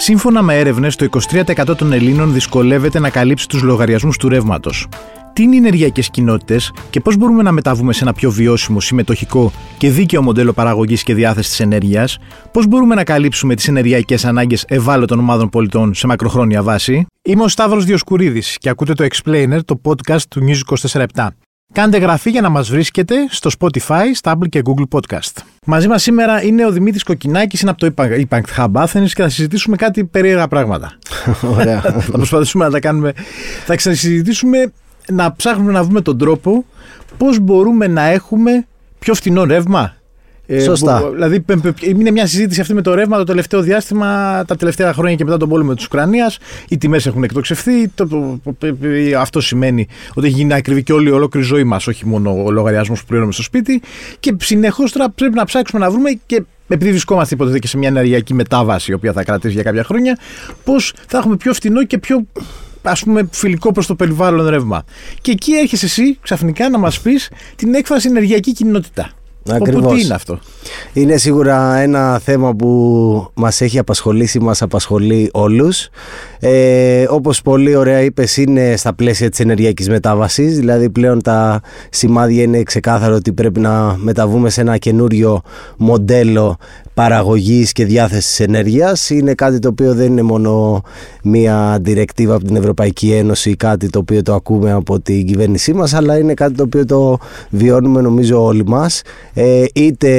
Σύμφωνα με έρευνες, το 23% των Ελλήνων δυσκολεύεται να καλύψει τους λογαριασμούς του ρεύματος. Τι είναι οι ενεργειακές κοινότητες και πώς μπορούμε να μεταβούμε σε ένα πιο βιώσιμο, συμμετοχικό και δίκαιο μοντέλο παραγωγής και διάθεσης της ενέργειας, πώς μπορούμε να καλύψουμε τις ενεργειακές ανάγκες ευάλωτων ομάδων πολιτών σε μακροχρόνια βάση; Είμαι ο Σταύρος Διοσκουρίδης και ακούτε το Explainer, το podcast του News 24 Κάντε γραφή για να μας βρίσκετε στο Spotify, στα Apple και Google Podcast. Μαζί μας σήμερα είναι ο Δημήτρης Κοκκινάκης, είναι από το Impact Hub Athens και θα συζητήσουμε κάτι περίεργα πράγματα. Ωραία. θα προσπαθήσουμε να τα κάνουμε. Θα ξανασυζητήσουμε να ψάχνουμε να βρούμε τον τρόπο πώς μπορούμε να έχουμε πιο φθηνό ρεύμα ε, Σωστά. Που, δηλαδή, είναι μια συζήτηση αυτή με το ρεύμα το τελευταίο διάστημα, τα τελευταία χρόνια και μετά τον πόλεμο της Ουκρανίας. Οι τιμές έχουν εκτοξευθεί. Το, το, αυτό σημαίνει ότι έχει γίνει ακριβή και όλη η ολόκληρη ζωή μας, όχι μόνο ο λογαριασμός που πληρώνουμε στο σπίτι. Και συνεχώς τώρα πρέπει να ψάξουμε να βρούμε και επειδή βρισκόμαστε υποτίθεται και σε μια ενεργειακή μετάβαση, η οποία θα κρατήσει για κάποια χρόνια, πώς θα έχουμε πιο φθηνό και πιο ας πούμε φιλικό προς το περιβάλλον ρεύμα. Και εκεί έρχεσαι εσύ ξαφνικά να μας πεις την έκφραση ενεργειακή κοινότητα. Ακριβώς. τι είναι αυτό; Είναι σίγουρα ένα θέμα που μας έχει απασχολήσει, μας απασχολεί όλους. Ε, όπως πολύ ωραία είπες είναι στα πλαίσια της ενεργειακής μετάβασης, δηλαδή πλέον τα σημάδια είναι ξεκάθαρο ότι πρέπει να μεταβούμε σε ένα καινούριο μοντέλο παραγωγής και διάθεσης ενέργειας. Είναι κάτι το οποίο δεν είναι μόνο μία διρεκτίβα από την Ευρωπαϊκή Ένωση, κάτι το οποίο το ακούμε από την κυβέρνησή μας, αλλά είναι κάτι το οποίο το βιώνουμε νομίζω όλοι μας, ε, είτε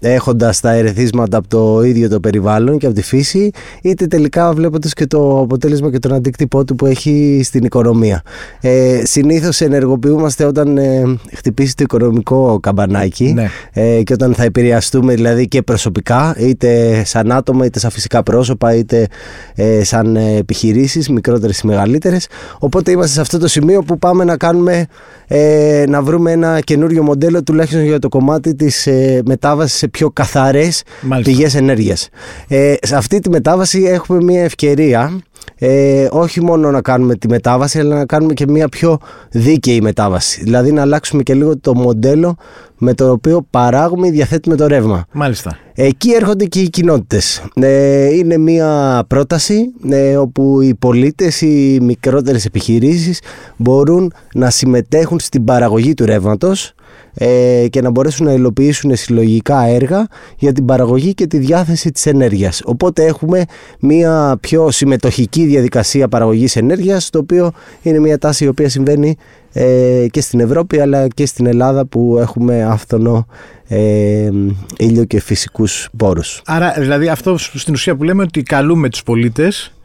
έχοντας τα ερεθίσματα από το ίδιο το περιβάλλον και από τη φύση, είτε τελικά βλέποντας και το αποτέλεσμα και τον αντίκτυπό του που έχει στην οικονομία. Ε, συνήθως ενεργοποιούμαστε όταν ε, χτυπήσει το οικονομικό καμπανάκι ναι. ε, και όταν θα επηρεαστούμε δηλαδή και προσωπικά είτε σαν άτομα, είτε σαν φυσικά πρόσωπα, είτε ε, σαν ε, επιχειρήσεις, μικρότερες ή μεγαλύτερες. Οπότε είμαστε σε αυτό το σημείο που πάμε να κάνουμε, ε, να βρούμε ένα καινούριο μοντέλο τουλάχιστον για το κομμάτι της ε, μετάβασης σε πιο καθαρές Μάλιστα. πηγές ενέργειας. Ε, σε αυτή τη μετάβαση έχουμε μια ευκαιρία ε, όχι μόνο να κάνουμε τη μετάβαση, αλλά να κάνουμε και μια πιο δίκαιη μετάβαση. Δηλαδή να αλλάξουμε και λίγο το μοντέλο με το οποίο παράγουμε ή διαθέτουμε το ρεύμα. Μάλιστα. Εκεί έρχονται και οι κοινότητες. Ε, είναι μια πρόταση ε, όπου οι πολίτες, οι μικρότερες επιχειρήσεις μπορούν να συμμετέχουν στην παραγωγή του ρεύματος ε, και να μπορέσουν να υλοποιήσουν συλλογικά έργα για την παραγωγή και τη διάθεση της ενέργειας. Οπότε έχουμε μια πιο συμμετοχική διαδικασία παραγωγής ενέργειας, το οποίο είναι μια τάση η οποία συμβαίνει ε, και στην Ευρώπη αλλά και στην Ελλάδα που έχουμε άφθονο ε, ήλιο και φυσικούς πόρους. Άρα δηλαδή αυτό στην ουσία που λέμε ότι καλούμε τους πολίτες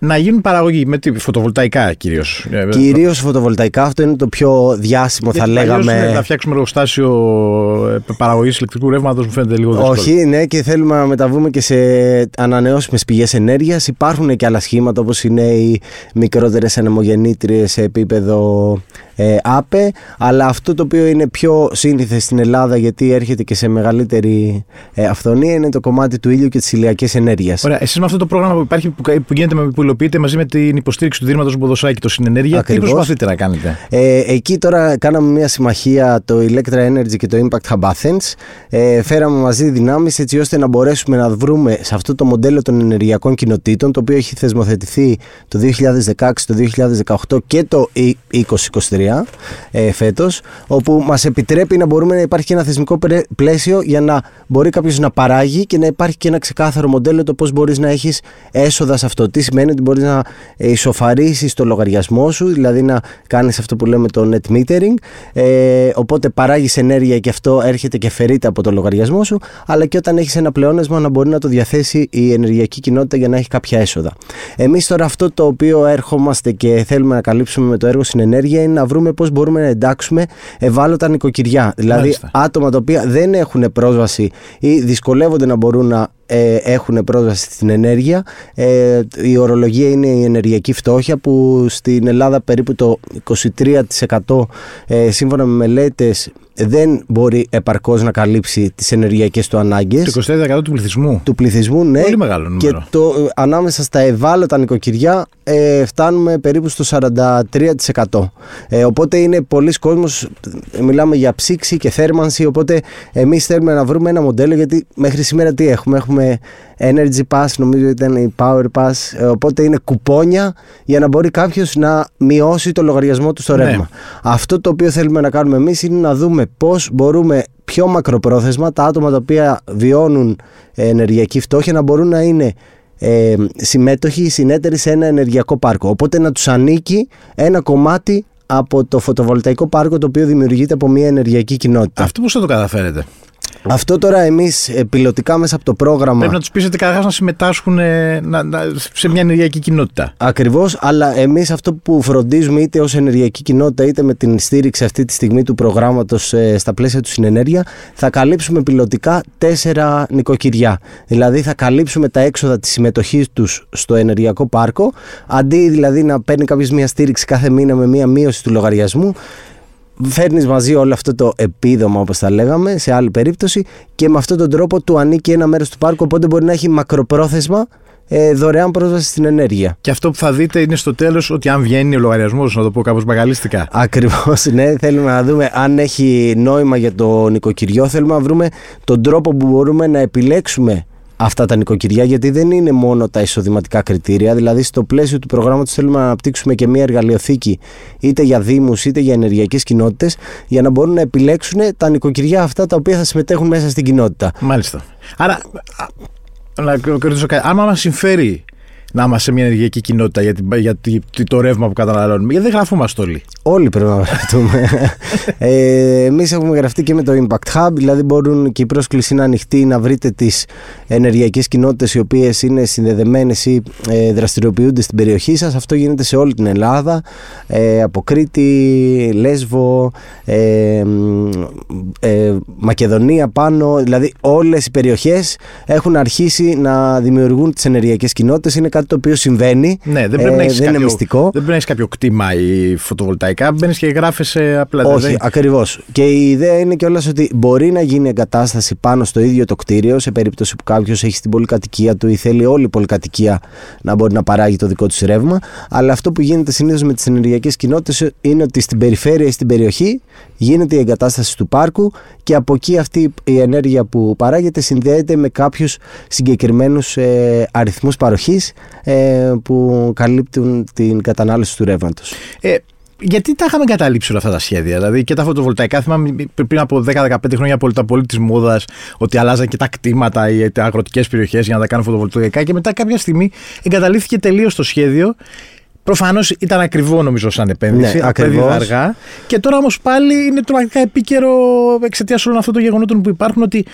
να γίνουν παραγωγή με τι, φωτοβολταϊκά κυρίως. Ε, κυρίως φωτοβολταϊκά, αυτό είναι το πιο διάσημο, θα λέγαμε. Να φτιάξουμε εργοστάσιο ε, παραγωγής ηλεκτρικού ρεύματος μου φαίνεται λίγο δύσκολο. Όχι, ναι, και θέλουμε να μεταβούμε και σε ανανεώσιμες πηγές ενέργειας. Υπάρχουν και άλλα σχήματα όπως είναι οι μικρότερες ανεμογεννήτριες σε επίπεδο ε, ΑΠΕ, αλλά αυτό το οποίο είναι πιο σύνηθες στην Ελλάδα γιατί έρχεται και σε μεγαλύτερη ε, αυθονία είναι το κομμάτι του ήλιου και της ηλιακής ενέργειας. Ωραία, εσείς με αυτό το πρόγραμμα που υπάρχει, που, που γίνεται με, που υλοποιείται μαζί με την υποστήριξη του Δήματος Μποδοσάκη, το Συνενέργεια, τι προσπαθείτε να κάνετε; Ε, εκεί τώρα κάναμε μια συμμαχία το Electra Energy και το Impact Hub Athens. Ε, φέραμε μαζί δυνάμεις έτσι ώστε να μπορέσουμε να βρούμε σε αυτό το μοντέλο των ενεργειακών κοινοτήτων, το οποίο έχει θεσμοθετηθεί το 2016, το 2018 και το 2023 ε, φέτος, όπου μας επιτρέπει να μπορούμε να υπάρχει και ένα θεσμικό πλαίσιο για να μπορεί κάποιος να παράγει και να υπάρχει και ένα ξεκάθαρο μοντέλο το πώς μπορείς να έχεις έσοδα σε αυτό. Τι σημαίνει ότι μπορείς να ισοφαρίσεις το λογαριασμό σου, δηλαδή να κάνεις αυτό που λέμε το net metering. Ε, οπότε παράγεις ενέργεια και αυτό έρχεται και φερείται από το λογαριασμό σου, αλλά και όταν έχεις ένα πλεόνασμα να μπορεί να το διαθέσει η ενεργειακή κοινότητα για να έχει κάποια έσοδα. Εμείς τώρα αυτό το οποίο έρχομαστε και θέλουμε να καλύψουμε με το έργο συνενέργεια είναι να βρούμε πώς μπορούμε να εντάξουμε ευάλωτα νοικοκυριά. Δηλαδή άτομα τα οποία δεν έχουν πρόσβαση ή δυσκολεύονται να μπορούν να ε, έχουν πρόσβαση στην ενέργεια. Ε, η ορολογία είναι η ενεργειακή φτώχεια που στην Ελλάδα περίπου το 23% ε, σύμφωνα με μελέτες δεν μπορεί επαρκώς να καλύψει τις ενεργειακές του ανάγκες. Το 23% του πληθυσμού. Του πληθυσμού, ναι. Πολύ μεγάλο νούμερο. Και το, ανάμεσα στα ευάλωτα νοικοκυριά ε, φτάνουμε περίπου στο 43%. Ε, οπότε είναι πολλοί κόσμος, μιλάμε για ψήξη και θέρμανση, οπότε εμείς θέλουμε να βρούμε ένα μοντέλο γιατί μέχρι σήμερα τι έχουμε, έχουμε Energy Pass, νομίζω ήταν η Power Pass, ε, οπότε είναι κουπόνια για να μπορεί κάποιος να μειώσει το λογαριασμό του στο ναι. ρεύμα. Αυτό το οποίο θέλουμε να κάνουμε εμείς είναι να δούμε πώς μπορούμε πιο μακροπρόθεσμα τα άτομα τα οποία βιώνουν ενεργειακή φτώχεια να μπορούν να είναι ε, συμμέτοχοι ή συνέτεροι σε ένα ενεργειακό πάρκο. Οπότε να τους ανήκει ένα κομμάτι από το φωτοβολταϊκό πάρκο το οποίο δημιουργείται από μια ενεργειακή κοινότητα. Αυτό πώς θα το καταφέρετε; Αυτό τώρα εμείς ε, πιλωτικά μέσα από το πρόγραμμα. Πρέπει να τους πείσετε καταρχάς να συμμετάσχουν ε, να, να, σε μια ενεργειακή κοινότητα. Ακριβώς, αλλά εμείς αυτό που φροντίζουμε είτε ως ενεργειακή κοινότητα είτε με την στήριξη αυτή τη στιγμή του προγράμματος ε, στα πλαίσια του Συνενέργεια, θα καλύψουμε πιλωτικά τέσσερα νοικοκυριά. Δηλαδή θα καλύψουμε τα έξοδα της συμμετοχής τους στο ενεργειακό πάρκο, αντί δηλαδή να παίρνει κάποιος μια στήριξη κάθε μήνα με μια μείωση του λογαριασμού φέρνεις μαζί όλο αυτό το επίδομα όπως τα λέγαμε σε άλλη περίπτωση και με αυτόν τον τρόπο του ανήκει ένα μέρος του πάρκου οπότε μπορεί να έχει μακροπρόθεσμα ε, δωρεάν πρόσβαση στην ενέργεια. Και αυτό που θα δείτε είναι στο τέλος ότι αν βγαίνει ο λογαριασμός, να το πω κάπως μεγαλίστικα. Ακριβώς, ναι. Θέλουμε να δούμε αν έχει νόημα για το νοικοκυριό. Θέλουμε να βρούμε τον τρόπο που μπορούμε να επιλέξουμε αυτά τα νοικοκυριά, γιατί δεν είναι μόνο τα εισοδηματικά κριτήρια. Δηλαδή, στο πλαίσιο του προγράμματος θέλουμε να αναπτύξουμε και μια εργαλειοθήκη είτε για Δήμους είτε για ενεργειακές κοινότητες, για να μπορούν να επιλέξουν τα νοικοκυριά αυτά τα οποία θα συμμετέχουν μέσα στην κοινότητα. Μάλιστα. Άρα, να κρατήσω κάτι. Άμα μας συμφέρει να είμαστε σε μια ενεργειακή κοινότητα για, για το ρεύμα που καταναλώνουμε. Γιατί δεν γραφούμαστε όλοι. Όλοι πρέπει να γραφτούμε. ε, Εμείς έχουμε γραφτεί και με το Impact Hub, δηλαδή μπορούν και η πρόσκληση είναι ανοιχτή να βρείτε τις ενεργειακές κοινότητες οι οποίες είναι συνδεδεμένες ή ε, δραστηριοποιούνται στην περιοχή σας. Αυτό γίνεται σε όλη την Ελλάδα. Ε, από Κρήτη, Λέσβο, ε, ε, Μακεδονία πάνω. Δηλαδή όλες οι περιοχές έχουν αρχίσει να δημιουργούν τις ενεργειακές κοινότητες. Είναι κάτι το οποίο συμβαίνει. Ναι, δεν πρέπει να έχεις κάποιο, μυστικό. Δεν πρέπει να έχεις κάποιο κτήμα ή φωτοβολταϊκά. Μπαίνεις και γράφεις απλά. Όχι, δηλαδή. ακριβώς. Και η ιδέα είναι κιόλας ότι μπορεί να γίνει εγκατάσταση πάνω στο ίδιο το κτίριο σε περίπτωση που κάποιος έχει στην πολυκατοικία του ή θέλει όλη η πολυκατοικία να μπορεί να παράγει το δικό του ρεύμα. Αλλά αυτό που γίνεται συνήθως με τις ενεργειακές κοινότητες είναι ότι στην περιφέρεια ή στην περιοχή γίνεται η εγκατάσταση του πάρκου και από εκεί αυτή η ενέργεια που παράγεται συνδέεται με κάποιους συγκεκριμένους ε, αριθμούς παροχής ε, που καλύπτουν την κατανάλωση του ρεύματος. Ε, γιατί τα είχαμε καταλήψει όλα αυτά τα σχέδια, δηλαδή και τα φωτοβολταϊκά. Θυμάμαι πριν από 10-15 χρόνια πολύ τα πολύ τη μόδας ότι αλλάζαν και τα κτήματα ή τα αγροτικές περιοχές για να τα κάνουν φωτοβολταϊκά και μετά κάποια στιγμή εγκαταλείφθηκε τελείως το σχέδιο. Προφανώς ήταν ακριβό νομίζω σαν επένδυση, ναι, ακριβώς. αργά. Και τώρα όμως πάλι είναι τρομακτικά επίκαιρο εξαιτίας όλων αυτών των γεγονότων που υπάρχουν ότι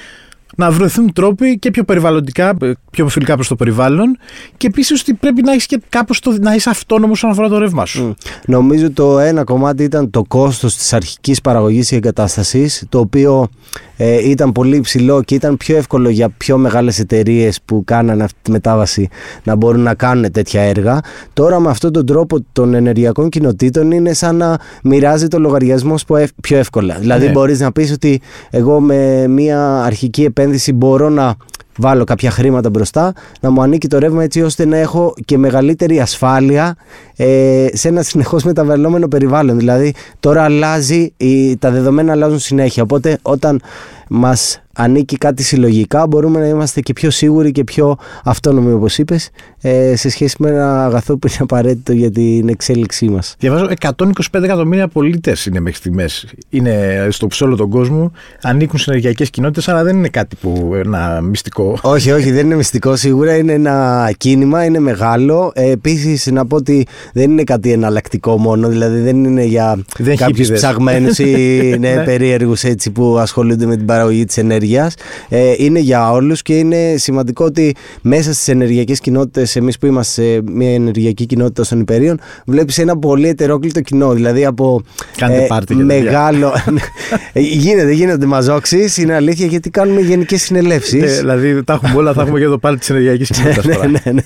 να βρεθούν τρόποι και πιο περιβαλλοντικά, πιο φιλικά προς το περιβάλλον και επίσης ότι πρέπει να έχεις και κάπως να είσαι αυτόνομος όσον αφορά το ρεύμα σου. Νομίζω το ένα κομμάτι ήταν το κόστος της αρχικής παραγωγής ή εγκατάστασης, το οποίο ε, ήταν πολύ υψηλό και ήταν πιο εύκολο για πιο μεγάλες εταιρείες που κάνανε αυτή τη μετάβαση να μπορούν να κάνουν τέτοια έργα. Τώρα με αυτόν τον τρόπο των ενεργειακών κοινοτήτων είναι σαν να μοιράζει το λογαριασμό πιο εύκολα. Δηλαδή ναι. μπορείς να πεις ότι εγώ με μια αρχική επένδυση μπορώ να βάλω κάποια χρήματα μπροστά, να μου ανήκει το ρεύμα έτσι ώστε να έχω και μεγαλύτερη ασφάλεια ε, σε ένα συνεχώς μεταβαλλόμενο περιβάλλον. Δηλαδή τώρα αλλάζει, τα δεδομένα αλλάζουν συνέχεια. Οπότε όταν μας ανήκει κάτι συλλογικά μπορούμε να είμαστε και πιο σίγουροι και πιο αυτόνομοι όπως είπες ε, σε σχέση με ένα αγαθό που είναι απαραίτητο για την εξέλιξή μας. Διαβάζω 125 εκατομμύρια πολίτες είναι μέχρι στιγμές. Είναι στο ψόλο τον κόσμο, ανήκουν σε ενεργειακές κοινότητες αλλά δεν είναι κάτι που ένα μυστικό. Όχι, όχι δεν είναι μυστικό σίγουρα, είναι ένα κίνημα, είναι μεγάλο. Ε, Επίσης να πω ότι δεν είναι κάτι εναλλακτικό μόνο, δηλαδή δεν είναι για κάποιους ψαγμένους ή ναι, ναι. περίεργους έτσι που ασχολούνται με την παραγωγή της ενέργεια ενέργειας. Ε, είναι για όλους και είναι σημαντικό ότι μέσα στις ενεργειακές κοινότητες, εμείς που είμαστε σε μια ενεργειακή κοινότητα των υπερίων, βλέπεις ένα πολύ ετερόκλητο κοινό. Δηλαδή από Κάντε πάρτι για μεγάλο. γίνεται, γίνονται μαζόξεις. Είναι αλήθεια γιατί κάνουμε γενικές συνελεύσεις. Ε, δηλαδή τα έχουμε όλα, θα έχουμε και εδώ πάλι της ενεργειακής κοινότητας. ναι, ναι, ναι.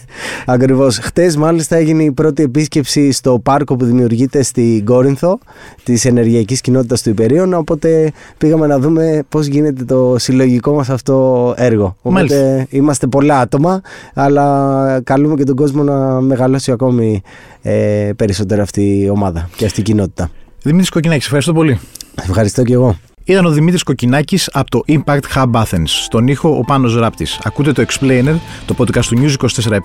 Ακριβώς. Χτες, μάλιστα, έγινε η πρώτη επίσκεψη στο πάρκο που δημιουργείται στην Κόρινθο της ενεργειακής κοινότητας του Υπερίων. Οπότε πήγαμε να δούμε πώς γίνεται το συλλογικό μας αυτό έργο. Οπότε Μάλιστα. είμαστε πολλά άτομα, αλλά καλούμε και τον κόσμο να μεγαλώσει ακόμη ε, περισσότερο αυτή η ομάδα και αυτή η κοινότητα. Δημήτρης Κοκκινάκης, ευχαριστώ πολύ. Ευχαριστώ και εγώ. Ήταν ο Δημήτρης Κοκκινάκης από το Impact Hub Athens. Στον ήχο ο Πάνος Ράπτης. Ακούτε το Explainer, το podcast του News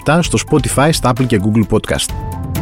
24 στο Spotify, στα Apple και Google Podcast.